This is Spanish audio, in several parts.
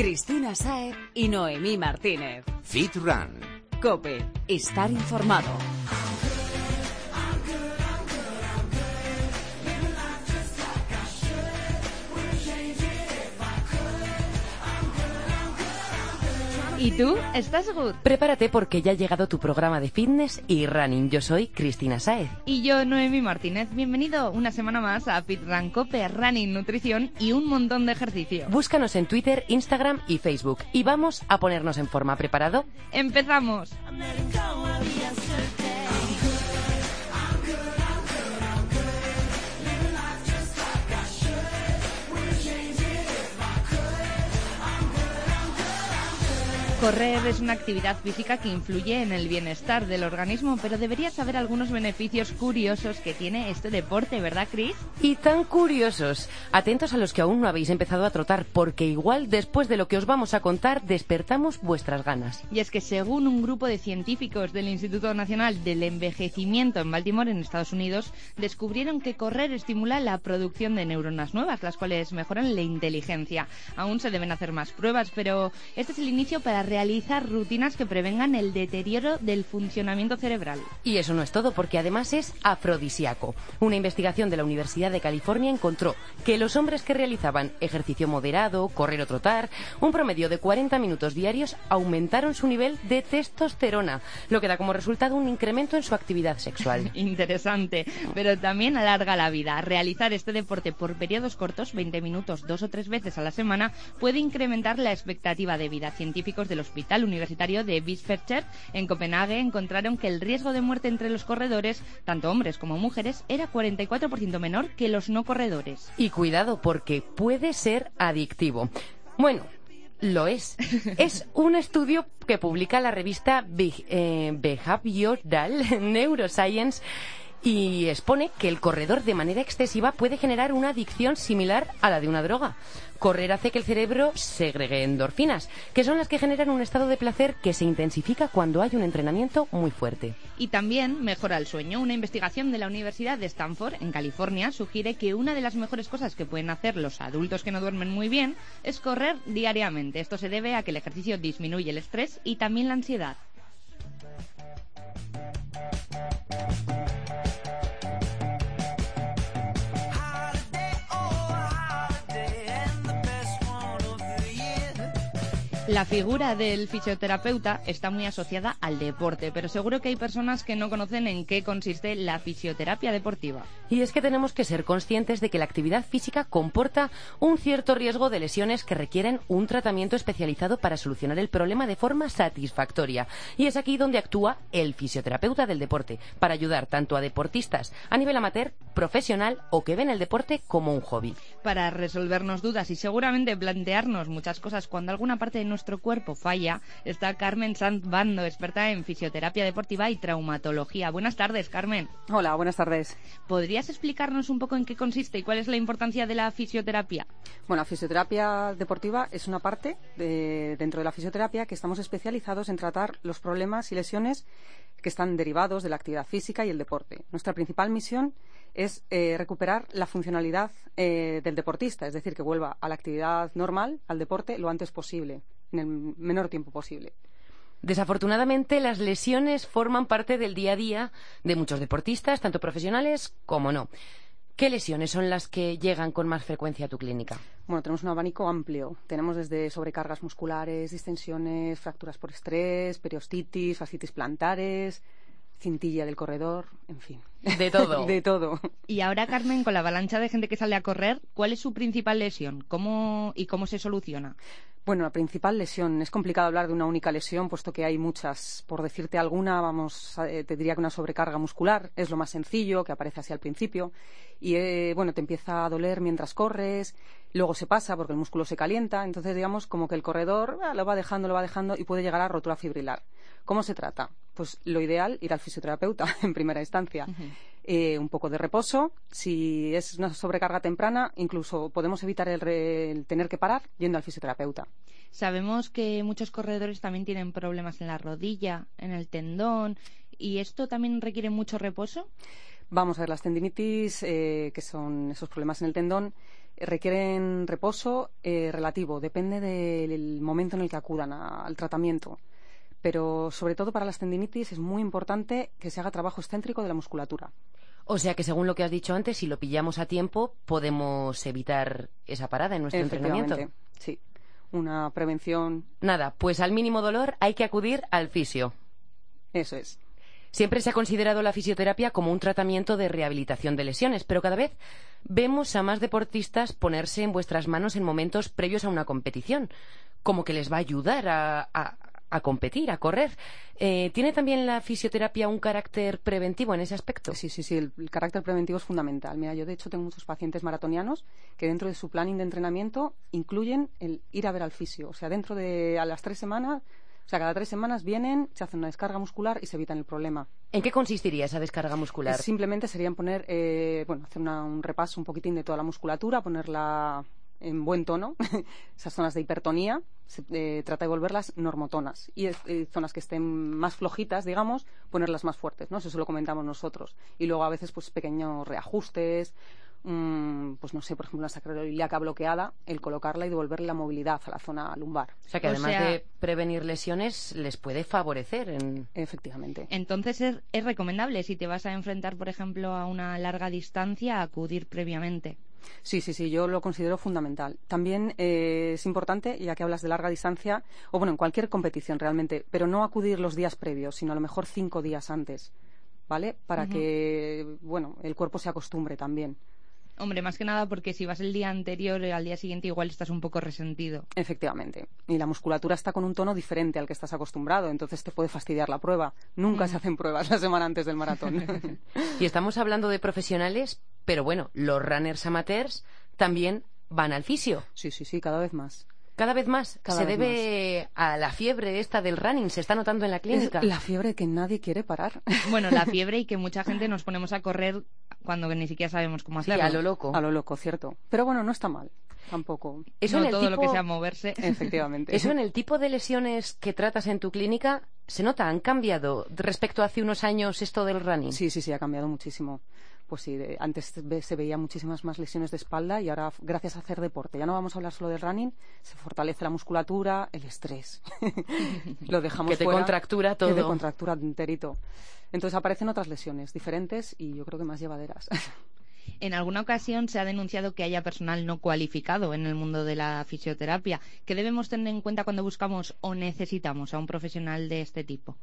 Cristina Sae y Noemí Martínez. Fit Run. Cope, estar informado. ¿Y tú? ¿Estás good? Prepárate porque ya ha llegado tu programa de fitness y running. Yo soy Cristina Saez. Y yo, Noemi Martínez. Bienvenido una semana más a Fit Run Cope, Running, Nutrición y un montón de ejercicio. Búscanos en Twitter, Instagram y Facebook. Y vamos a ponernos en forma. ¿Preparado? ¡Empezamos! Correr es una actividad física que influye en el bienestar del organismo, pero deberías saber algunos beneficios curiosos que tiene este deporte, ¿verdad, Chris? Y tan curiosos. Atentos a los que aún no habéis empezado a trotar, porque igual después de lo que os vamos a contar despertamos vuestras ganas. Y es que según un grupo de científicos del Instituto Nacional del Envejecimiento en Baltimore, en Estados Unidos, descubrieron que correr estimula la producción de neuronas nuevas, las cuales mejoran la inteligencia. Aún se deben hacer más pruebas, pero este es el inicio para realizar rutinas que prevengan el deterioro del funcionamiento cerebral. Y eso no es todo, porque además es afrodisíaco. Una investigación de la Universidad de California encontró que los hombres que realizaban ejercicio moderado, correr o trotar, un promedio de 40 minutos diarios, aumentaron su nivel de testosterona, lo que da como resultado un incremento en su actividad sexual. Interesante, pero también alarga la vida. Realizar este deporte por periodos cortos, 20 minutos, dos o tres veces a la semana, puede incrementar la expectativa de vida. Científicos del Hospital Universitario de Bispebjerg en Copenhague encontraron que el riesgo de muerte entre los corredores, tanto hombres como mujeres, era 44% menor que los no corredores. Y cuidado, porque puede ser adictivo. Bueno, lo es. Es un estudio que publica la revista eh, Behavioral Neuroscience y expone que el corredor de manera excesiva puede generar una adicción similar a la de una droga. Correr hace que el cerebro segregue endorfinas, que son las que generan un estado de placer que se intensifica cuando hay un entrenamiento muy fuerte. Y también mejora el sueño. Una investigación de la Universidad de Stanford, en California, sugiere que una de las mejores cosas que pueden hacer los adultos que no duermen muy bien es correr diariamente. Esto se debe a que el ejercicio disminuye el estrés y también la ansiedad. La figura del fisioterapeuta está muy asociada al deporte, pero seguro que hay personas que no conocen en qué consiste la fisioterapia deportiva. Y es que tenemos que ser conscientes de que la actividad física comporta un cierto riesgo de lesiones que requieren un tratamiento especializado para solucionar el problema de forma satisfactoria. Y es aquí donde actúa el fisioterapeuta del deporte, para ayudar tanto a deportistas a nivel amateur, profesional o que ven el deporte como un hobby. Para resolvernos dudas y seguramente plantearnos muchas cosas cuando alguna parte de nuestro cuerpo falla, está Carmen Sanz Bando, experta en fisioterapia deportiva y traumatología. Buenas tardes, Carmen. Hola, buenas tardes. ¿Podrías explicarnos un poco en qué consiste y cuál es la importancia de la fisioterapia? Bueno, la fisioterapia deportiva es una parte de- dentro de la fisioterapia que estamos especializados en tratar los problemas y lesiones que están derivados de la actividad física y el deporte. Nuestra principal misión es eh, recuperar la funcionalidad eh, del deportista, es decir, que vuelva a la actividad normal, al deporte, lo antes posible, en el menor tiempo posible. Desafortunadamente, las lesiones forman parte del día a día de muchos deportistas, tanto profesionales como no. ¿Qué lesiones son las que llegan con más frecuencia a tu clínica? Bueno, tenemos un abanico amplio. Tenemos desde sobrecargas musculares, distensiones, fracturas por estrés, periostitis, fascitis plantares, cintilla del corredor, en fin. De todo. de todo. Y ahora, Carmen, con la avalancha de gente que sale a correr, ¿cuál es su principal lesión? ¿Cómo y cómo se soluciona? Bueno, la principal lesión. Es complicado hablar de una única lesión, puesto que hay muchas. Por decirte alguna, vamos, eh, te diría que una sobrecarga muscular es lo más sencillo, que aparece así al principio. Y eh, bueno, te empieza a doler mientras corres, luego se pasa porque el músculo se calienta. Entonces, digamos, como que el corredor ah, lo va dejando, lo va dejando y puede llegar a rotura fibrilar. ¿Cómo se trata? Pues lo ideal, ir al fisioterapeuta en primera instancia. Eh, un poco de reposo. Si es una sobrecarga temprana, incluso podemos evitar el, re- el tener que parar yendo al fisioterapeuta. Sabemos que muchos corredores también tienen problemas en la rodilla, en el tendón, y esto también requiere mucho reposo. Vamos a ver, las tendinitis, eh, que son esos problemas en el tendón, eh, requieren reposo eh, relativo, depende del momento en el que acudan a- al tratamiento. Pero sobre todo para las tendinitis es muy importante que se haga trabajo excéntrico de la musculatura. O sea que según lo que has dicho antes, si lo pillamos a tiempo, podemos evitar esa parada en nuestro entrenamiento. Sí. Una prevención, Nada, pues al mínimo dolor hay que acudir al fisio. eso es. Siempre se ha considerado la fisioterapia como un tratamiento de rehabilitación de lesiones, pero cada vez vemos a más deportistas ponerse en vuestras manos en momentos previos a una competición, como que les va a ayudar a, a- a competir, a correr. Eh, ¿Tiene también la fisioterapia un carácter preventivo en ese aspecto? Sí, sí, sí, el, el carácter preventivo es fundamental. Mira, yo de hecho tengo muchos pacientes maratonianos que dentro de su planning de entrenamiento incluyen el ir a ver al fisio. O sea, dentro de a las tres semanas, o sea, cada tres semanas vienen, se hacen una descarga muscular y se evitan el problema. ¿En qué consistiría esa descarga muscular? Simplemente serían poner, eh, bueno, hacer una- un repaso un poquitín de toda la musculatura, ponerla en buen tono, esas zonas de hipertonía, se eh, trata de volverlas normotonas. Y eh, zonas que estén más flojitas, digamos, ponerlas más fuertes, ¿no? Eso se lo comentamos nosotros. Y luego a veces, pues, pequeños reajustes, mm, pues no sé, por ejemplo, una sacroiliaca bloqueada, el colocarla y devolverle la movilidad a la zona lumbar. O sea que O además sea- de prevenir lesiones, les puede favorecer en... Efectivamente. Entonces es, es recomendable si te vas a enfrentar, por ejemplo, a una larga distancia, acudir previamente. Sí, sí, sí, yo lo considero fundamental. También eh, es importante, ya que hablas de larga distancia, o bueno, en cualquier competición realmente, pero no acudir los días previos, sino a lo mejor cinco días antes, ¿vale? Para que, bueno, el cuerpo se acostumbre también. Hombre, más que nada porque si vas el día anterior, al día siguiente igual estás un poco resentido. Efectivamente. Y la musculatura está con un tono diferente al que estás acostumbrado, entonces te puede fastidiar la prueba. Nunca se hacen pruebas la semana antes del maratón. Y estamos hablando de profesionales, pero bueno, los runners amateurs también van al fisio. sí, sí, sí, cada vez más. Cada vez más. Cada se vez debe a la fiebre esta del running. Se está notando en la clínica. Es la fiebre que nadie quiere parar. Bueno, la fiebre y que mucha gente nos ponemos a correr cuando ni siquiera sabemos cómo Sí, hacerlo. a lo loco. A lo loco, cierto. Pero bueno, no está mal, tampoco. Eso No en el todo lo tipo- que sea moverse. Efectivamente. Eso en el tipo de lesiones que tratas en tu clínica se nota, han cambiado respecto a hace unos años esto del running. Sí, sí, sí, ha cambiado muchísimo. Pues sí, de- antes se veía muchísimas más lesiones de espalda y ahora, gracias a hacer deporte, ya no vamos a hablar solo del running, se fortalece la musculatura, el estrés. Lo dejamos Que te fuera, contractura Que te todo. contractura enterito. Entonces aparecen otras lesiones diferentes y yo creo que más llevaderas. En alguna ocasión se ha denunciado que haya personal no cualificado en el mundo de la fisioterapia. ¿Qué debemos tener en cuenta cuando buscamos o necesitamos a un profesional de este tipo?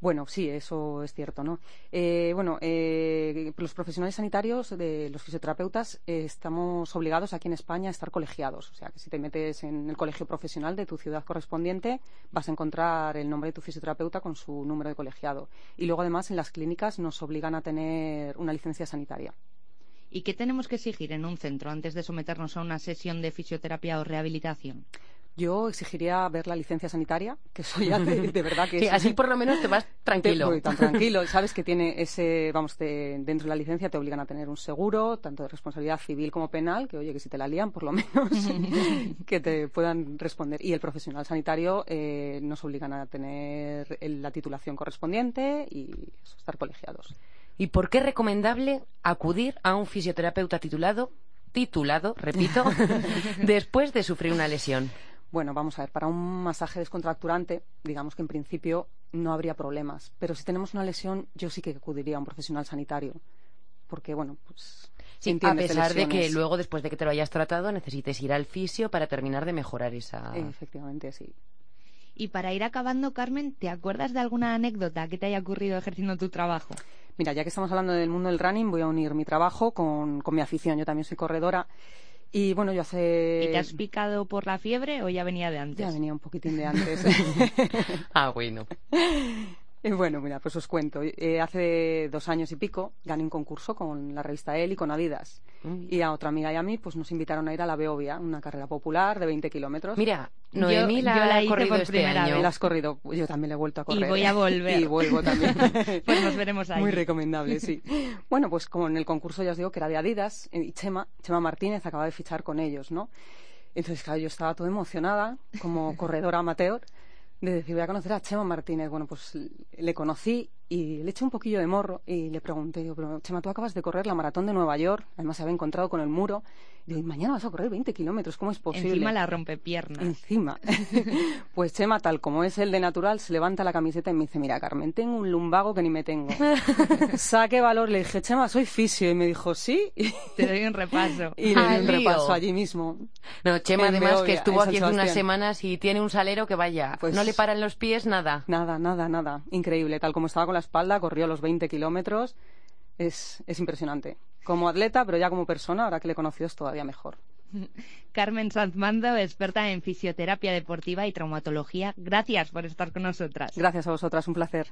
Bueno, sí, eso es cierto, ¿no? Eh, bueno, eh, los profesionales sanitarios, de los fisioterapeutas, eh, estamos obligados aquí en España a estar colegiados. O sea, que si te metes en el colegio profesional de tu ciudad correspondiente, vas a encontrar el nombre de tu fisioterapeuta con su número de colegiado. Y luego, además, en las clínicas nos obligan a tener una licencia sanitaria. ¿Y qué tenemos que exigir en un centro antes de someternos a una sesión de fisioterapia o rehabilitación? Yo exigiría ver la licencia sanitaria, que eso ya de, de verdad que Sí, es... así por lo menos te vas Te- tranquilo. voy tan tranquilo. Sabes que tiene ese, vamos, te- dentro de la licencia te obligan a tener un seguro, tanto de responsabilidad civil como penal, que oye, que si te la lían, por lo menos, que te puedan responder. Y el profesional sanitario eh, nos obligan a tener la titulación correspondiente y eso, estar colegiados. ¿Y por qué es recomendable acudir a un fisioterapeuta titulado, titulado, repito, después de sufrir una lesión? Bueno, vamos a ver, para un masaje descontracturante, digamos que en principio no habría problemas. Pero si tenemos una lesión, yo sí que acudiría a un profesional sanitario. Porque, bueno, pues. Sí, a pesar de que lesiones. luego, después de que te lo hayas tratado, necesites ir al fisio para terminar de mejorar esa... Efectivamente, sí. Y para ir acabando, Carmen, ¿te acuerdas de alguna anécdota que te haya ocurrido ejerciendo tu trabajo? Mira, ya que estamos hablando del mundo del running, voy a unir mi trabajo con, con mi afición. Yo también soy corredora. Y bueno, yo hace. ¿Y te has picado por la fiebre o ya venía de antes? Ya venía un poquitín de antes. Ah, bueno. Y bueno, mira, pues os cuento. Eh, hace dos años y pico gané un concurso con la revista Elle y con Adidas. Mm. Y a otra amiga y a mí pues nos invitaron a ir a la Beovia, una carrera popular de 20 kilómetros. Mira, Yo- Noemí la, yo la hice corrido por este primera año. vez. La has corrido, yo también le he vuelto a correr. voy a volver. y vuelvo también. Pues nos veremos ahí. Muy recomendable, sí. Bueno, pues como en el concurso ya os digo que era de Adidas, eh, y Chema, Chema Martínez acaba de fichar con ellos, ¿no? Entonces, claro, yo estaba toda emocionada, como corredora amateur, de decir, voy a conocer a Chema Martínez. Bueno, pues le conocí y le eché un poquillo de morro y le pregunté, digo, pero Chema, tú acabas de correr la maratón de Nueva York, además se había encontrado con el muro. Digo, y mañana vas a correr 20 kilómetros, ¿cómo es posible? Encima la rompepiernas. Encima. pues Chema, tal como es el de natural, se levanta la camiseta y me dice, mira, Carmen, tengo un lumbago que ni me tengo. Saque valor. Le dije, Chema, soy fisio. Y me dijo, sí. Te doy un repaso. y le di un repaso allí mismo. No, Chema, además, que estuvo aquí hace unas semanas y tiene un salero que vaya. Pues- No le paran los pies nada. Nada, nada, nada. Increíble. Tal como estaba con la espalda, corrió los 20 kilómetros. Es, es impresionante. Como atleta, pero ya como persona, ahora que le he conocido, es todavía mejor. Carmen Sanzmando, experta en fisioterapia deportiva y traumatología. Gracias por estar con nosotras. Gracias a vosotras, un placer.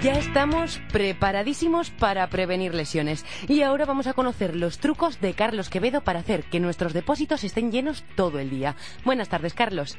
Ya estamos preparadísimos para prevenir lesiones. Y ahora vamos a conocer los trucos de Carlos Quevedo para hacer que nuestros depósitos estén llenos todo el día. Buenas tardes, Carlos.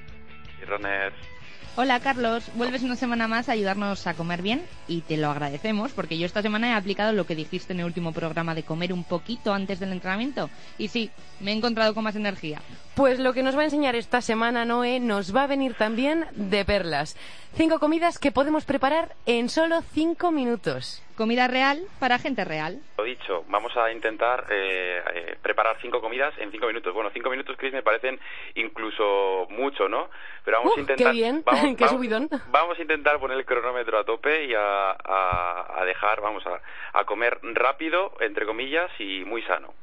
Hola Carlos, vuelves una semana más a ayudarnos a comer bien y te lo agradecemos porque yo esta semana he aplicado lo que dijiste en el último programa de comer un poquito antes del entrenamiento y sí, me he encontrado con más energía. Pues lo que nos va a enseñar esta semana Noé nos va a venir también de perlas. Cinco comidas que podemos preparar en solo cinco minutos. Comida real para gente real. lo dicho, vamos a intentar eh, eh, preparar cinco comidas en cinco minutos. Bueno, cinco minutos, Chris, me parecen incluso mucho, ¿no? Pero vamos Uh, a intentar... qué bien, vamos, qué vamos- subidón. Vamos a intentar poner el cronómetro a tope y a, a- a dejar, vamos a, a comer rápido, entre comillas, y muy sano.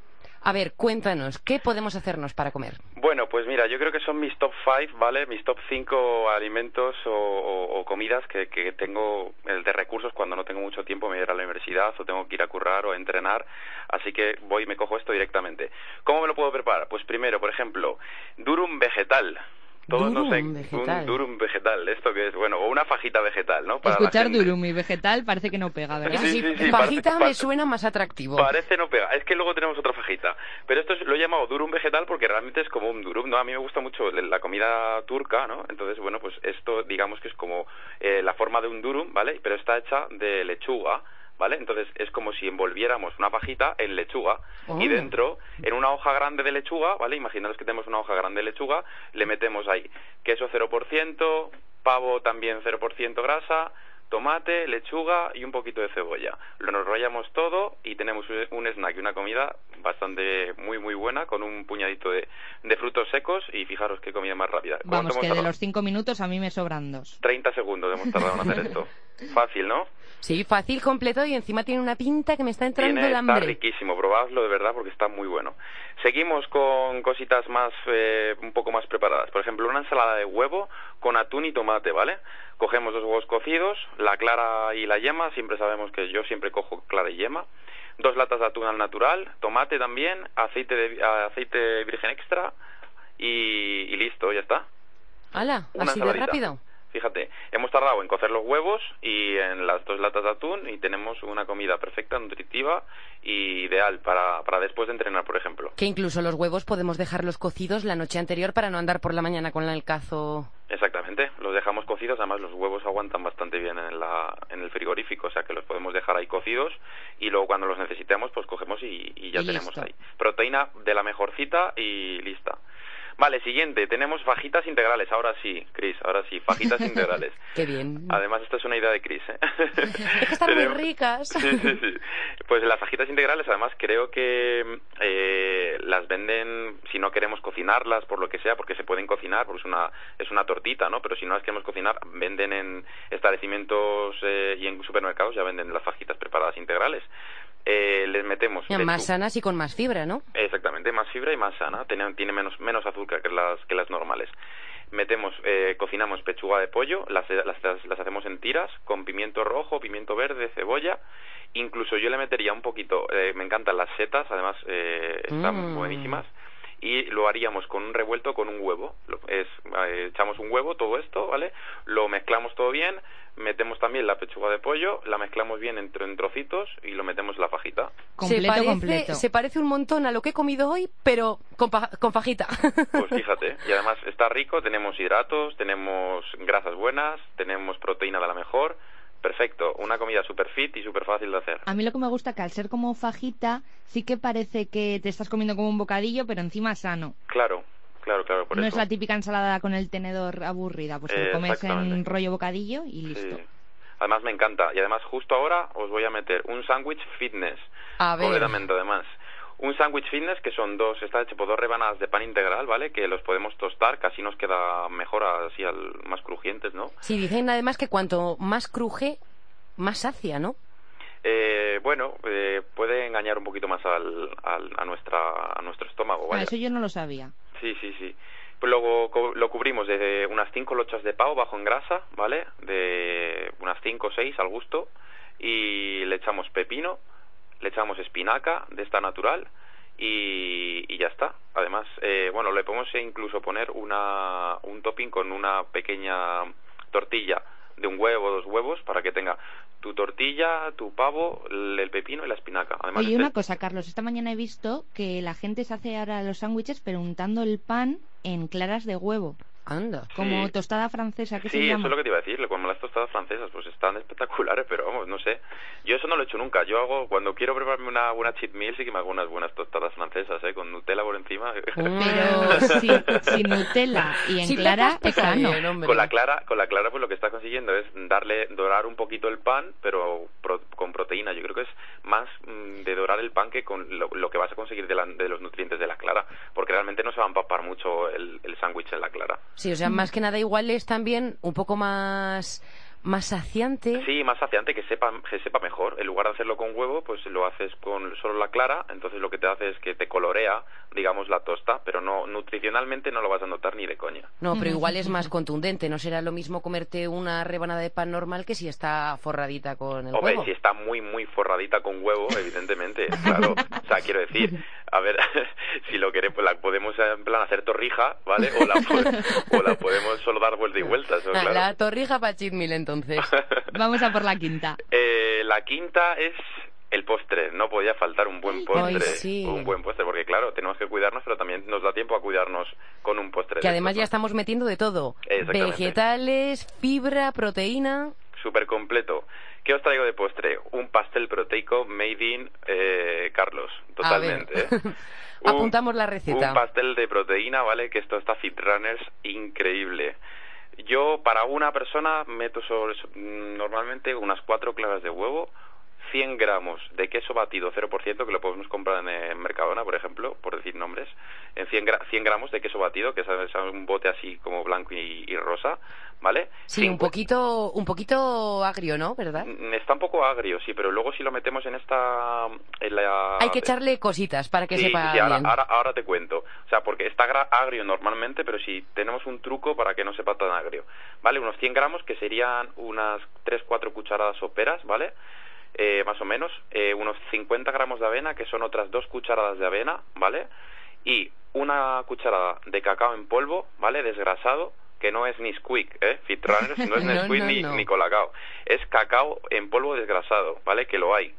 A ver, cuéntanos, ¿qué podemos hacernos para comer? Bueno, pues mira, yo creo que son mis top 5, ¿vale? Mis top 5 alimentos o, o- o comidas que, que tengo el de recursos cuando no tengo mucho tiempo, me voy a ir a la universidad o tengo que ir a currar o a entrenar, así que voy y me cojo esto directamente. ¿Cómo me lo puedo preparar? Pues primero, por ejemplo, durum vegetal. Todos no sé, Durum vegetal. un durum vegetal, esto que es, bueno, o una fajita vegetal, ¿no? Para Escuchar durum y vegetal parece que no pega, ¿verdad? Sí, Sí, sí, sí, fajita parece- me suena más atractivo. Parece no pega. Es que luego tenemos otra fajita. Pero esto es- lo he llamado durum vegetal porque realmente es como un durum, ¿no? A mí me gusta mucho la comida turca, ¿no? Entonces, bueno, pues esto digamos que es como eh, la forma de un durum, ¿vale? Pero está hecha de lechuga, ¿vale? Entonces es como si envolviéramos una fajita en lechuga y Oh. dentro, en una hoja grande de lechuga, ¿vale? Imaginaos que tenemos una hoja grande de lechuga, le metemos ahí queso 0%, pavo también 0% grasa, tomate, lechuga y un poquito de cebolla. Lo enrollamos todo y tenemos un- snack y una comida bastante muy muy buena con un puñadito de, de frutos secos y fijaros qué comida más rápida. ¿Cuánto Vamos, que de los cinco minutos a mí me sobran dos. 30 segundos hemos tardado en hacer esto. Fácil, ¿no? Sí, fácil, completo y encima tiene una pinta que me está entrando Tiene, el está hambre. riquísimo, probadlo de verdad porque está muy bueno. Seguimos con cositas más, eh, un poco más preparadas. Por ejemplo, una ensalada de huevo con atún y tomate, ¿vale? Cogemos los huevos cocidos, la clara y la yema, siempre sabemos que yo siempre cojo clara y yema. Dos latas de atún al natural, tomate también, aceite, de, aceite virgen extra y, y listo, ya está. ¡Hala! Así de rápido. Fíjate, hemos tardado en cocer los huevos y en las dos latas de atún y tenemos una comida perfecta, nutritiva y ideal para, para después de entrenar, por ejemplo. Que incluso los huevos podemos dejarlos cocidos la noche anterior para no andar por la mañana con el cazo. Exactamente, los dejamos cocidos, además los huevos aguantan bastante bien en, la, en el frigorífico, o sea que los podemos dejar ahí cocidos y luego cuando los necesitemos pues cogemos y, y ya Y tenemos listo. ahí. Proteína de la mejorcita y lista. Vale, siguiente, tenemos fajitas integrales, ahora sí, Chris, ahora sí, fajitas integrales. ¡Qué bien! Además, esta es una idea de Chris. ¿eh? Es que están muy ricas. Sí, sí, sí. Pues las fajitas integrales, además, creo que eh, las venden, si no queremos cocinarlas, por lo que sea, porque se pueden cocinar, porque es una, es una tortita, ¿no? Pero si no las queremos cocinar, venden en establecimientos eh, y en supermercados, ya venden las fajitas preparadas integrales. Eh, les metemos... Ya, Más sanas y con más fibra, ¿no? Exactamente, más fibra y más sana. Tiene, tiene menos, menos azúcar que las, que las normales. Metemos, eh, cocinamos pechuga de pollo, las, las, las- las hacemos en tiras con pimiento rojo, pimiento verde, cebolla. Incluso yo le metería un poquito, eh, me encantan las setas, además eh, están Mm. buenísimas. Y lo haríamos con un revuelto con un huevo. Lo- es, eh, echamos un huevo, todo esto, ¿vale? Lo mezclamos todo bien, metemos también la pechuga de pollo, la mezclamos bien en, en trocitos y lo metemos en la fajita. Completo, se, parece, completo. se parece un montón a lo que he comido hoy, pero con, con fajita. Pues fíjate, y además está rico, tenemos hidratos, tenemos grasas buenas, tenemos proteína de la mejor, perfecto. Una comida súper fit y súper fácil de hacer. A mí lo que me gusta que al ser como fajita, sí que parece que te estás comiendo como un bocadillo, pero encima sano. Claro, claro, claro. Por no eso. es la típica ensalada con el tenedor aburrida, pues te Eh, lo comes en rollo bocadillo y listo. Sí. Además me encanta. Y además justo ahora os voy a meter un sándwich fitness. A ver. Completamente además. Un sándwich fitness que son dos, está hecho por dos rebanadas de pan integral, ¿vale? Que los podemos tostar, casi nos queda mejor así al, más crujientes, ¿no? Sí, dicen además que cuanto más cruje, más sacia, ¿no? Eh, bueno, eh, puede engañar un poquito más al, al- a, nuestra, a nuestro estómago, Ah, ¿vale? eso yo no lo sabía. Sí, sí, sí. Pues luego co- lo cubrimos de unas cinco lochas de pavo bajo en grasa, ¿vale? De unas cinco o seis al gusto. Y le echamos pepino, le echamos espinaca de esta natural y, y ya está. Además, eh, bueno, le podemos incluso poner una, un topping con una pequeña tortilla de un huevo, dos huevos, para que tenga tu tortilla, tu pavo, el pepino y la espinaca. Además, Oye, este- una cosa, Carlos, esta mañana he visto que la gente se hace ahora los sándwiches pero untando el pan en claras de huevo, Anda. como Sí. tostada francesa, ¿qué se Sí, eso llama? es lo que te iba a decir, como las tostadas francesas, pues están espectaculares, pero vamos, no sé. Yo eso no lo he hecho nunca. Yo hago, cuando quiero prepararme una buena cheat meal, sí que me hago unas buenas tostadas francesas, ¿eh? Con Nutella por encima. Pero sin, sin Nutella y en Si clara pecas, es peca sano. bien, hombre. con la clara, con la clara, pues lo que estás consiguiendo es darle, dorar un poquito el pan, pero pro- con proteína. Yo creo que es más mm, de dorar el pan que con lo, lo que vas a conseguir de, la- de los nutrientes de la clara, porque realmente no se va a empapar mucho el, el sándwich en la clara. Sí, o sea, más que nada igual es también un poco más más saciante. Sí, más saciante, que sepa, que sepa mejor. En lugar de hacerlo con huevo, pues lo haces con solo la clara, entonces lo que te hace es que te colorea, digamos, la tosta, pero no nutricionalmente no lo vas a notar ni de coña. No, pero igual es más contundente. No será lo mismo comerte una rebanada de pan normal que si está forradita con el Hombre, huevo. si está muy, muy forradita con huevo, evidentemente, claro. O sea, quiero decir, a ver, si lo queremos, pues la podemos en plan hacer torrija, ¿vale? O la, po- o la podemos solo dar vuelta y vuelta, eso, claro. La torrija para cheat meal, entonces. Vamos a por la quinta. Eh, la quinta es el postre. No podía faltar un buen postre. Ay, sí. Un buen postre, porque claro, tenemos que cuidarnos, pero también nos da tiempo a cuidarnos con un postre. que de además ya estamos metiendo de todo. Vegetales, fibra, proteína. Súper completo. ¿Qué os traigo de postre? Un pastel proteico made in eh, Carlos, totalmente. ¿eh? Un- Apuntamos la receta. Un pastel de proteína, ¿vale? Que esto está Fit Runners increíble. Yo para una persona meto sobre, mm, normalmente unas cuatro claras de huevo, 100 gramos de queso batido 0%, que lo podemos comprar en, eh, Mercadona, por ejemplo, por decir nombres, en 100, gra- 100 gramos de queso batido, que es, es un bote así como blanco y, y rosa, ¿vale? Sí, un poquito, un poquito agrio, ¿no? ¿Verdad? Mm, Está un poco agrio, sí, pero luego si lo metemos en esta... En la, Hay que echarle cositas para que sí, sepa sí, ahora, bien. ahora, ahora te cuento. O sea, porque está agrio normalmente, pero si tenemos un truco para que no sepa tan agrio. ¿Vale? Unos 100 gramos, que serían unas 3-4 cucharadas soperas, ¿vale? Eh, más o menos. Eh, unos 50 gramos de avena, que son otras 2 cucharadas de avena, ¿vale? Y una cucharada de cacao en polvo, ¿vale? Desgrasado, que no es ni Squeak, ¿eh? Fit Runners, no es ni No, ni, no. ni Colacao. Es cacao en polvo desgrasado, ¿vale? Que lo hay,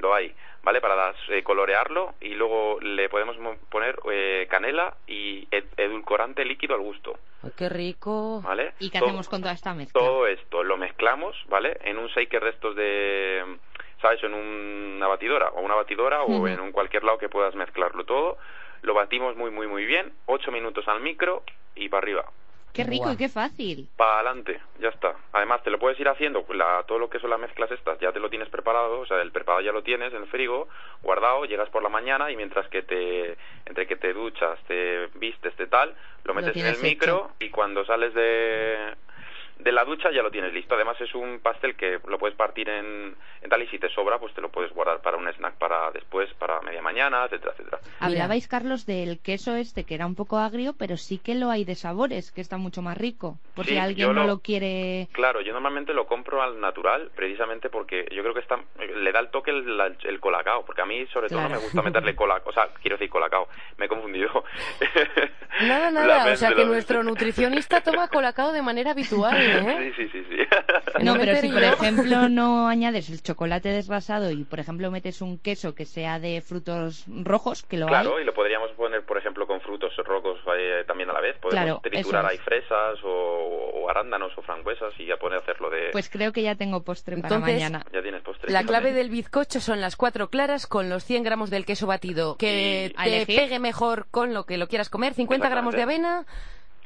lo hay, ¿vale? Para das- eh, colorearlo y luego le podemos mo- poner eh, canela y ed- edulcorante líquido al gusto, qué rico. ¿vale? ¿Y qué hacemos con toda esta mezcla? Todo esto lo mezclamos, ¿vale? En un shaker de estos de, ¿sabes? En una batidora, o una batidora, o Ujú. en un cualquier lado que puedas mezclarlo todo. Lo batimos muy, muy, muy bien. Ocho minutos al micro y para arriba. Qué rico Buah. y qué fácil. Para adelante, ya está. Además, te lo puedes ir haciendo, la- todo lo que son las mezclas estas, ya te lo tienes preparado, o sea, el preparado ya lo tienes en el frigo, guardado, llegas por la mañana y mientras que te, entre que te duchas, te vistes, te tal, lo Lo metes en el micro y cuando sales de, de la ducha ya lo tienes listo. Además es un pastel que lo puedes partir en, en tal y si te sobra, pues te lo puedes guardar para un snack para después, para media mañana, etcétera, etcétera. Hablabais, Carlos, del queso este que era un poco agrio, pero sí que lo hay de sabores, que está mucho más rico. Por Sí, si alguien no lo- lo quiere. Claro, yo normalmente lo compro al natural, precisamente porque yo creo que está, le da el toque el, la- el colacao, porque a mí sobre todo no me gusta meterle colacao, o sea, quiero decir colacao, me he confundido. Nada, La nada. O sea que nuestro nutricionista toma colacao de manera habitual, ¿eh? Sí, sí, sí, sí. No, pero si por ejemplo no añades el chocolate desgrasado y por ejemplo metes un queso que sea de frutos rojos, que lo Claro, hay. y lo podríamos poner, por ejemplo, con frutos rojos eh, también a la vez. Podemos Claro, triturar ahí es. fresas o, arándanos o frambuesas y ya puede hacerlo de... Pues creo que ya tengo postre para mañana. Ya tienes postre. La clave del bizcocho son las cuatro claras con los 100 gramos del queso batido que A te pegue mejor con lo que lo quieras comer, 50 gramos de avena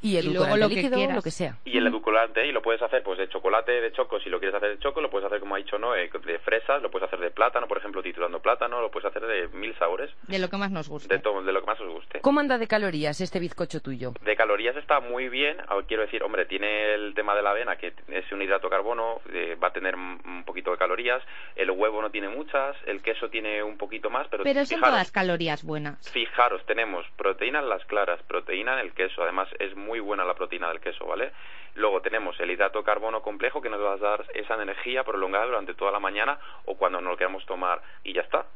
y Y luego lo que líquido, quieras. lo que sea. Y el edulcorante, y lo puedes hacer pues de chocolate, de choco, si lo quieres hacer de choco, lo puedes hacer como ha dicho Noé, de fresas, lo puedes hacer de plátano, por ejemplo, titulando plátano, lo puedes hacer de mil sabores, De lo que más nos gusta. de todo, de lo que más os guste. ¿Cómo anda de calorías este bizcocho tuyo? De calorías está muy bien, ahora quiero decir, hombre, tiene el tema de la avena, que es un hidrato de carbono, eh, va a tener un un poquito de calorías, el huevo no tiene muchas, el queso tiene un poquito más, pero, Pero son fijaros, todas calorías buenas. Fijaros, tenemos proteína en las claras, proteína en el queso, además es muy buena la proteína del queso, ¿vale? Luego tenemos el hidrato de carbono complejo que nos va a dar esa energía prolongada durante toda la mañana o cuando nos lo queramos tomar y ya está.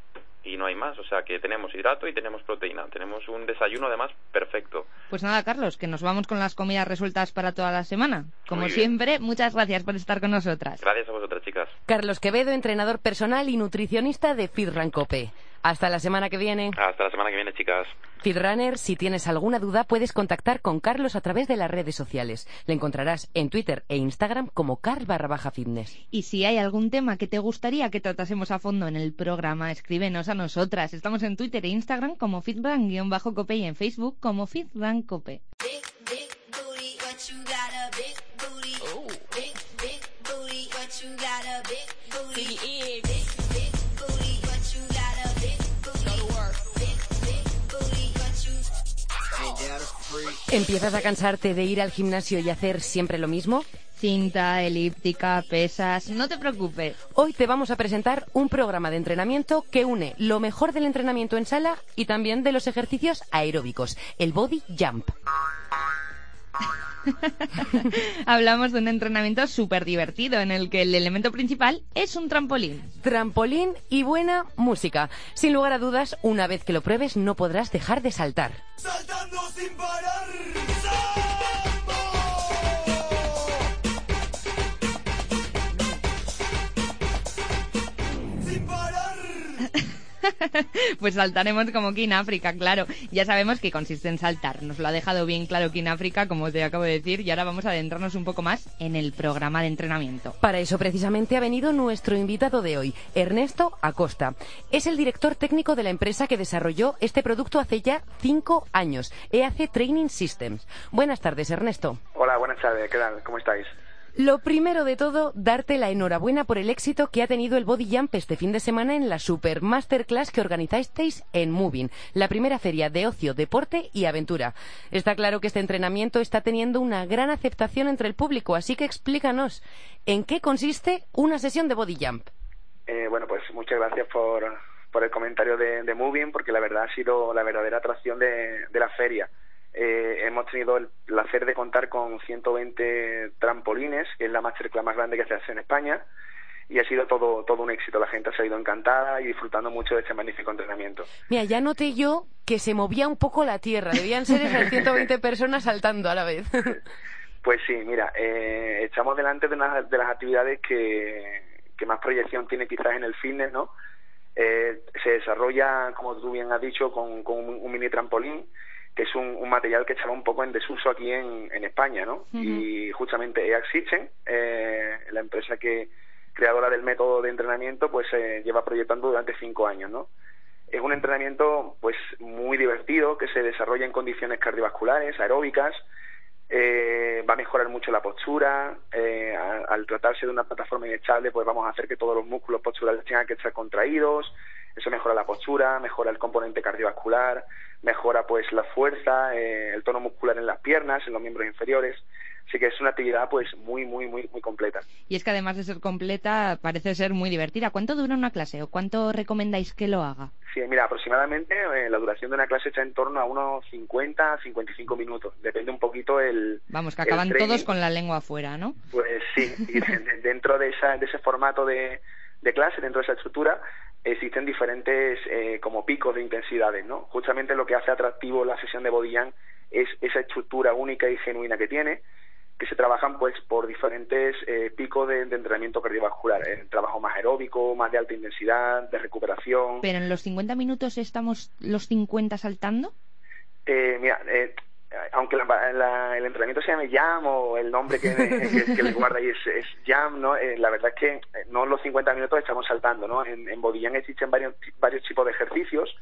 Y no hay más, o sea que tenemos hidrato y tenemos proteína, tenemos un desayuno además perfecto. Pues nada, Carlos, que nos vamos con las comidas resueltas para toda la semana. Como Muy siempre, muchas gracias por estar con nosotras. Gracias a vosotras, chicas. Carlos Quevedo, entrenador personal y nutricionista de Fitran Cope. Hasta la semana que viene. Hasta la semana que viene, chicas. Fitrunner, si tienes alguna duda, puedes contactar con Carlos a través de las redes sociales. Le encontrarás en Twitter e Instagram como car barra baja fitness. Y si hay algún tema que te gustaría que tratásemos a fondo en el programa, escríbenos a nosotras. Estamos en Twitter e Instagram como fitran-cope y en Facebook como fitrancope. ¿Empiezas a cansarte de ir al gimnasio y hacer siempre lo mismo? Cinta, elíptica, pesas, no te preocupes. Hoy te vamos a presentar un programa de entrenamiento que une lo mejor del entrenamiento en sala y también de los ejercicios aeróbicos, el body jump. Hablamos de un entrenamiento súper divertido en el que el elemento principal es un trampolín. Trampolín y buena música. Sin lugar a dudas, una vez que lo pruebes no podrás dejar de saltar. saltando sin parar. Pues saltaremos como King África, claro. Ya sabemos que consiste en saltar. Nos lo ha dejado bien claro King África, como te acabo de decir, y ahora vamos a adentrarnos un poco más en el programa de entrenamiento. Para eso precisamente ha venido nuestro invitado de hoy, Ernesto Acosta. Es el director técnico de la empresa que desarrolló este producto hace ya cinco años, EAC Training Systems. Buenas tardes, Ernesto. Hola, buenas tardes, ¿qué tal? ¿Cómo estáis? Lo primero de todo, darte la enhorabuena por el éxito que ha tenido el Body Jump este fin de semana en la Super Masterclass que organizasteis en Moving, la primera feria de ocio, deporte y aventura. Está claro que este entrenamiento está teniendo una gran aceptación entre el público, así que explícanos, ¿en qué consiste una sesión de Body Jump? Eh, bueno, pues muchas gracias por, por el comentario de, Moving, porque la verdad ha sido la verdadera atracción de la feria. Eh, hemos tenido el placer de contar con 120 trampolines, que es la masterclass más grande que se hace en España, y ha sido todo, todo un éxito. La gente ha salido encantada y disfrutando mucho de este magnífico entrenamiento. Mira, ya noté yo que se movía un poco la tierra, debían ser esas 120 personas saltando a la vez. Pues sí, mira, eh, estamos delante de una de las actividades que, que más proyección tiene quizás en el fitness, ¿no? Eh, se desarrolla, como tú bien has dicho, con, con un, un mini trampolín, que es un, un material que estaba un poco en desuso aquí en, en España, ¿no? Y justamente EAC System, eh, la empresa que creadora del método de entrenamiento, pues eh, lleva proyectando durante cinco años, ¿no? Es un entrenamiento pues muy divertido que se desarrolla en condiciones cardiovasculares, aeróbicas, eh, va a mejorar mucho la postura, eh, a- al tratarse de una plataforma inestable pues vamos a hacer que todos los músculos posturales tengan que estar contraídos, eso mejora la postura, mejora el componente cardiovascular, mejora pues la fuerza, eh, el tono muscular en las piernas, en los miembros inferiores, así que es una actividad pues muy muy muy muy completa. Y es que además de ser completa, parece ser muy divertida. ¿Cuánto dura una clase o cuánto recomendáis que lo haga? Sí, mira, aproximadamente eh, la duración de una clase está en torno a unos 50 a 55 minutos. Depende un poquito el. Vamos, que acaban todos con la lengua afuera, ¿no? Pues sí, y de- de- dentro de, esa, de ese formato de, de clase, dentro de esa estructura, existen diferentes eh, como picos de intensidades, ¿no? Justamente lo que hace atractivo la sesión de Jam es esa estructura única y genuina que tiene, que se trabajan pues por diferentes eh, picos de, de entrenamiento cardiovascular, eh, trabajo más aeróbico, más de alta intensidad, de recuperación. Pero en los 50 minutos estamos los 50 saltando. Eh, mira, eh, aunque la- la- el entrenamiento se llame Jam o el nombre que, que, le guarda ahí es, es Jam, ¿no? Eh, la verdad es que eh, no los 50 minutos estamos saltando, ¿no? En, en Bodillán existen varios, varios tipos de ejercicios,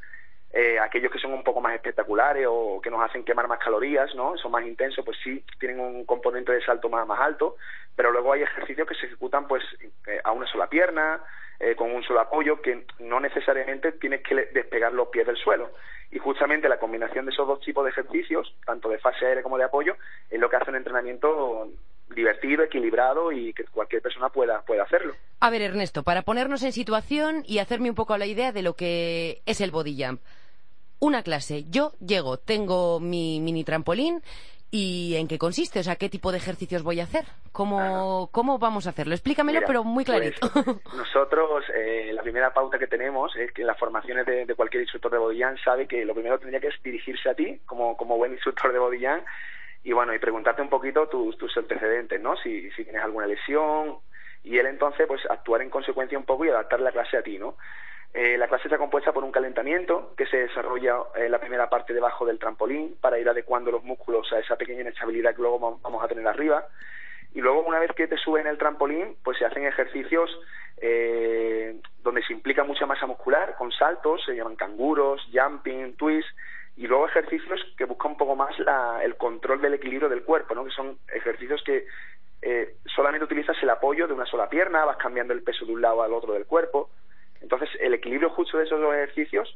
eh, aquellos que son un poco más espectaculares o que nos hacen quemar más calorías, ¿no? Son más intensos, pues sí, tienen un componente de salto más, más alto, pero luego hay ejercicios que se ejecutan pues eh, a una sola pierna, eh, con un solo apoyo, que no necesariamente tienes que despegar los pies del suelo. Y justamente la combinación de esos dos tipos de ejercicios, tanto de fase aérea como de apoyo, es lo que hace un entrenamiento divertido, equilibrado y que cualquier persona pueda, pueda hacerlo. A ver, Ernesto, para ponernos en situación y hacerme un poco la idea de lo que es el body jump. Una clase, yo llego, tengo mi mini trampolín y en qué consiste, o sea, qué tipo de ejercicios voy a hacer, cómo, cómo vamos a hacerlo. Explícamelo, Mira, pero muy pues, clarito. nosotros, eh, la primera pauta que tenemos es que en las formaciones de, de cualquier instructor de Bodillán sabe que lo primero que tendría que es dirigirse a ti como, como buen instructor de Bodillán y bueno, y preguntarte un poquito tus, tus antecedentes, ¿no? Si, si tienes alguna lesión y él entonces pues actuar en consecuencia un poco y adaptar la clase a ti, ¿no? Eh, la clase está compuesta por un calentamiento que se desarrolla en la primera parte debajo del trampolín para ir adecuando los músculos a esa pequeña inestabilidad que luego vam- vamos a tener arriba. Y luego, una vez que te suben el trampolín, pues se hacen ejercicios eh, donde se implica mucha masa muscular, con saltos, se llaman canguros, jumping, twist, y luego ejercicios que buscan un poco más la- el control del equilibrio del cuerpo, ¿no? que son ejercicios que eh, solamente utilizas el apoyo de una sola pierna, vas cambiando el peso de un lado al otro del cuerpo. Entonces, el equilibrio justo de esos dos ejercicios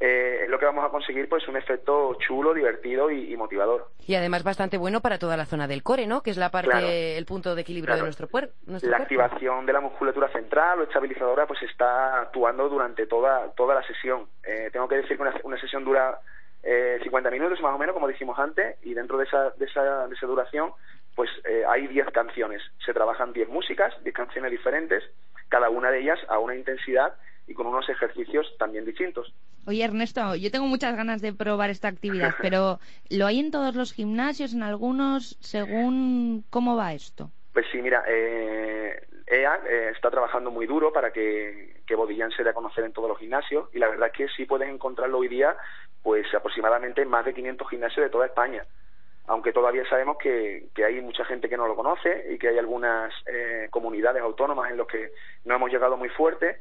eh, es lo que vamos a conseguir, pues un efecto chulo, divertido y, y motivador. Y además bastante bueno para toda la zona del core, ¿no? Que es la parte, Claro. el punto de equilibrio Claro. de nuestro, puer- nuestro la cuerpo. activación de la musculatura central o estabilizadora pues está actuando durante toda toda la sesión. Eh, tengo que decir que una, una sesión dura eh, 50 minutos más o menos, como dijimos antes, y dentro de esa, de esa, de esa duración pues eh, hay 10 canciones. Se trabajan 10 músicas, 10 canciones diferentes, cada una de ellas a una intensidad y con unos ejercicios también distintos. Oye, Ernesto, yo tengo muchas ganas de probar esta actividad, pero ¿lo hay en todos los gimnasios, en algunos, según cómo va esto? Pues sí, mira, eh, EA eh, está trabajando muy duro para que, que Bodillán se dé a conocer en todos los gimnasios y la verdad es que sí puedes encontrarlo hoy día pues aproximadamente en más de 500 gimnasios de toda España. Aunque todavía sabemos que, que hay mucha gente que no lo conoce y que hay algunas eh, comunidades autónomas en las que no hemos llegado muy fuerte,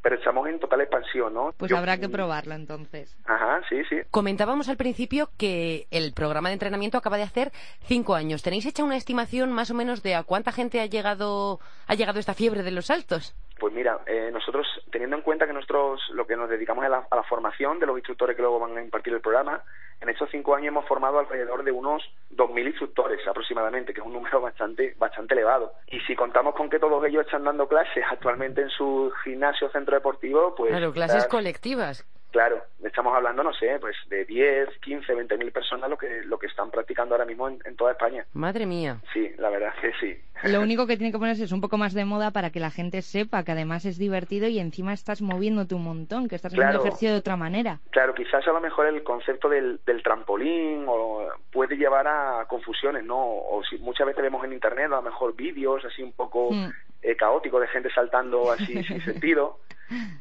pero estamos en total expansión, ¿no? Pues Yo- habrá que probarlo entonces. Ajá, sí, sí. Comentábamos al principio que el programa de entrenamiento acaba de hacer cinco años. ¿Tenéis hecha una estimación más o menos de a cuánta gente ha llegado, ha llegado esta fiebre de los saltos? Pues mira, eh, nosotros, teniendo en cuenta que nosotros lo que nos dedicamos a la, a la formación de los instructores que luego van a impartir el programa, en estos cinco años hemos formado alrededor de unos 2.000 instructores aproximadamente, que es un número bastante bastante elevado. Y si contamos con que todos ellos están dando clases actualmente en su gimnasio o centro deportivo, pues... claro, clases colectivas. Claro, estamos hablando, no sé, pues de 10, 15, 20 mil personas lo que, lo que están practicando ahora mismo en, en toda España. Madre mía. Sí, la verdad es que sí. Lo único que tiene que ponerse es un poco más de moda para que la gente sepa que además es divertido y encima estás moviéndote un montón, que estás haciendo Claro. ejercicio de otra manera. Claro, quizás a lo mejor el concepto del, del trampolín o puede llevar a confusiones, ¿no? O si muchas veces vemos en internet a lo mejor vídeos así un poco Mm. Eh, caóticos de gente saltando así sin sentido,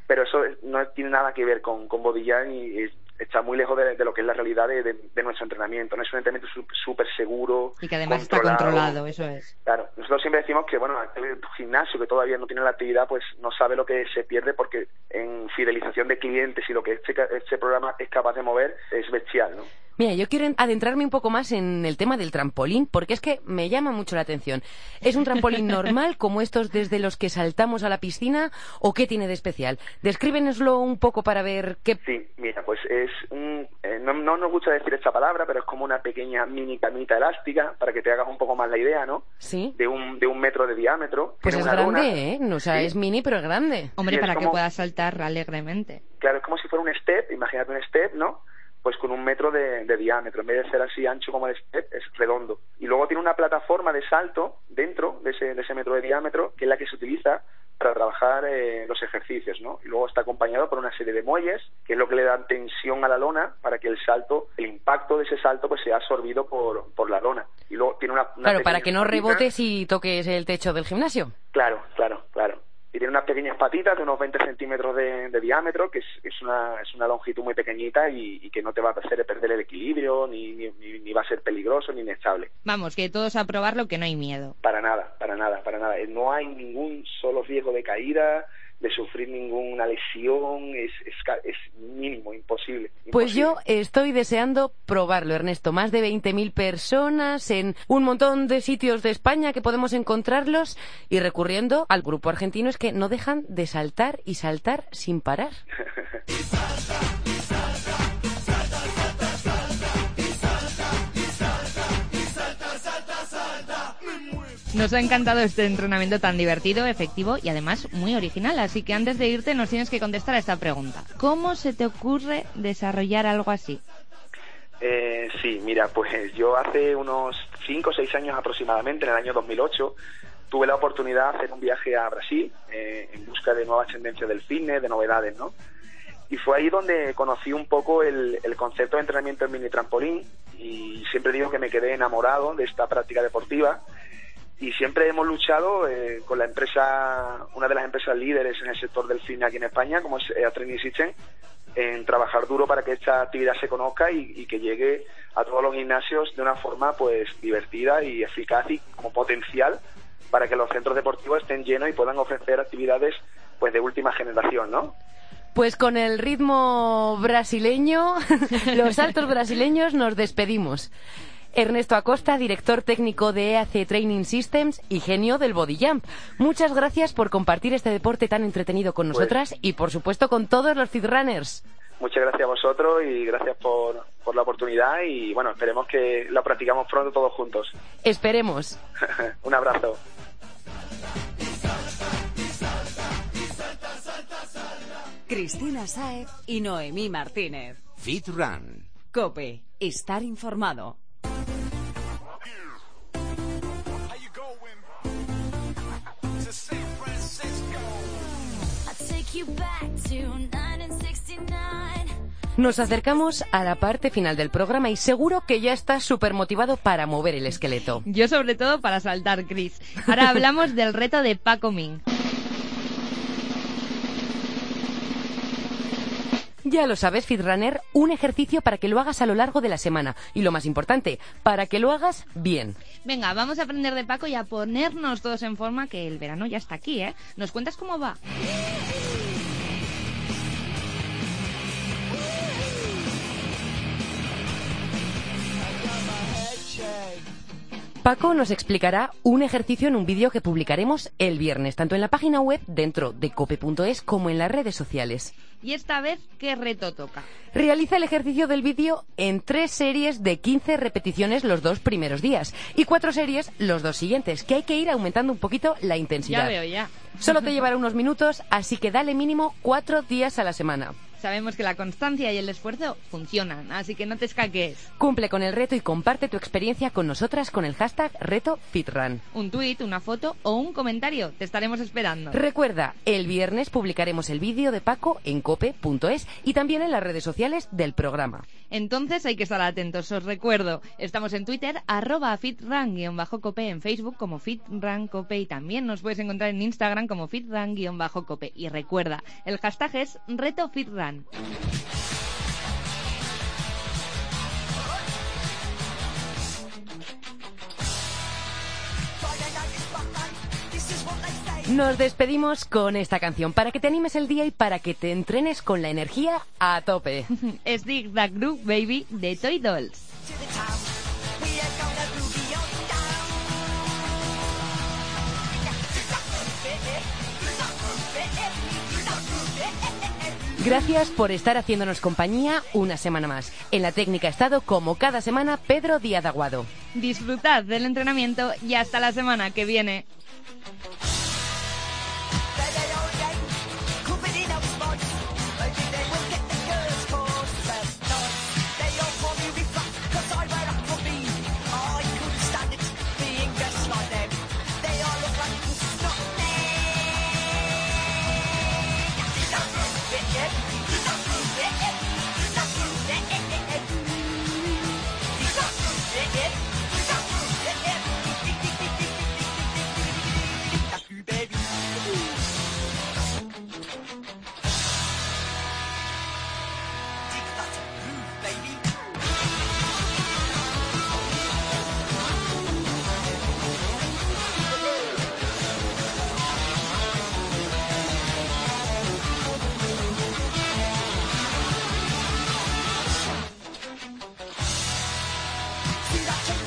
pero eso es- no tiene nada que ver con, con Bodillán y es- está muy lejos de, de lo que es la realidad de, de- de nuestro entrenamiento. No es un entrenamiento súper seguro. Y que además está controlado, eso es. Claro, nosotros siempre decimos que, bueno, el gimnasio que todavía no tiene la actividad, pues no sabe lo que se pierde porque en fidelización de clientes y lo que este, este programa es capaz de mover es bestial, ¿no? Mira, yo quiero en- adentrarme un poco más en el tema del trampolín, porque es que me llama mucho la atención. ¿Es un trampolín normal, como estos desde los que saltamos a la piscina, o qué tiene de especial? Descríbenoslo un poco para ver qué... Sí, mira, pues es un... eh, no, no nos gusta decir esta palabra, pero es como una pequeña mini camita elástica, para que te hagas un poco más la idea, ¿no? Sí. De un, de un metro de diámetro. Pues es grande, ¿eh? No, O sea, Sí. es mini, pero es grande. Hombre, Sí, es para que como- puedas saltar alegremente. Claro, es como si fuera un step, imagínate un step, ¿no? Pues con un metro de, de diámetro, en vez de ser así ancho como el step, es redondo. Y luego tiene una plataforma de salto dentro de ese, de ese metro de diámetro, que es la que se utiliza para trabajar eh, los ejercicios, ¿no? Y luego está acompañado por una serie de muelles, que es lo que le dan tensión a la lona para que el salto, el impacto de ese salto, pues sea absorbido por, por la lona. Y luego tiene una... una Claro, para que no rebotes y toques el techo del gimnasio. Claro, claro, claro. Y tiene unas pequeñas patitas de unos 20 centímetros de, de diámetro, que es, es, una, es una longitud muy pequeñita y, y, que no te va a hacer perder el equilibrio, ni, ni, ni, va a ser peligroso, ni inestable. Vamos, que todos a probarlo, que no hay miedo. Para nada, para nada, para nada. No hay ningún solo riesgo de caída, de sufrir ninguna lesión, es, es, es mínimo, imposible, imposible, Pues yo estoy deseando probarlo, Ernesto. Más de 20.000 personas en un montón de sitios de España que podemos encontrarlos y recurriendo al grupo argentino es que no dejan de saltar y saltar sin parar. Nos ha encantado este entrenamiento tan divertido, efectivo y además muy original. Así que antes de irte nos tienes que contestar a esta pregunta. ¿Cómo se te ocurre desarrollar algo así? Eh, sí, mira, pues yo hace unos 5 o 6 años aproximadamente, en el año 2008, tuve la oportunidad de hacer un viaje a Brasil eh, en busca de nuevas tendencias del fitness, de novedades, ¿no? Y fue ahí donde conocí un poco el, el concepto de entrenamiento en mini trampolín y siempre digo que me quedé enamorado de esta práctica deportiva y siempre hemos luchado eh, con la empresa, una de las empresas líderes en el sector del cine aquí en España, como es EA Training System, en trabajar duro para que esta actividad se conozca y, y, que llegue a todos los gimnasios de una forma pues divertida y eficaz y como potencial para que los centros deportivos estén llenos y puedan ofrecer actividades pues de última generación, ¿no? Pues con el ritmo brasileño, los saltos brasileños, nos despedimos. Ernesto Acosta, director técnico de EAC Training Systems y genio del Body Jump. Muchas gracias por compartir este deporte tan entretenido con nosotras pues, y, por supuesto, con todos los Runners. Muchas gracias a vosotros y gracias por, por la oportunidad y, bueno, esperemos que la practicamos pronto todos juntos. Esperemos. Un abrazo. Cristina Saez y Noemí Martínez. Fit Run. Cope. Estar informado. Nos acercamos a la parte final del programa y seguro que ya estás súper motivado para mover el esqueleto. Yo sobre todo para saltar, Chris. Ahora hablamos del reto de Paco Min. Ya lo sabes, Fitrunner, un ejercicio para que lo hagas a lo largo de la semana. Y lo más importante, para que lo hagas bien. Venga, vamos a aprender de Paco y a ponernos todos en forma, que el verano ya está aquí, ¿eh? ¿Nos cuentas cómo va? Paco nos explicará un ejercicio en un vídeo que publicaremos el viernes, tanto en la página web dentro de cope.es como en las redes sociales. ¿Y esta vez qué reto toca? Realiza el ejercicio del vídeo en tres series de 15 repeticiones los dos primeros días y cuatro series los dos siguientes, que hay que ir aumentando un poquito la intensidad. Ya veo, ya. Solo te llevará unos minutos, así que dale mínimo cuatro días a la semana. Sabemos que la constancia y el esfuerzo funcionan, así que no te escaques. Cumple con el reto y comparte tu experiencia con nosotras con el hashtag RetoFitRun. Un tuit, una foto o un comentario. Te estaremos esperando. Recuerda, el viernes publicaremos el vídeo de Paco en cope.es y también en las redes sociales del programa. Entonces hay que estar atentos. Os recuerdo, estamos en Twitter, arroba fitrun-cope, en Facebook como fitruncope y también nos puedes encontrar en Instagram como fitrun-cope. Y recuerda, el hashtag es RetoFitRun. Nos despedimos con esta canción para que te animes el día y para que te entrenes con la energía a tope. Stick the Groove Baby de Toy Dolls. Gracias por estar haciéndonos compañía una semana más. En la técnica estado, como cada semana, Pedro Díaz Aguado. Disfrutad del entrenamiento y hasta la semana que viene. 같은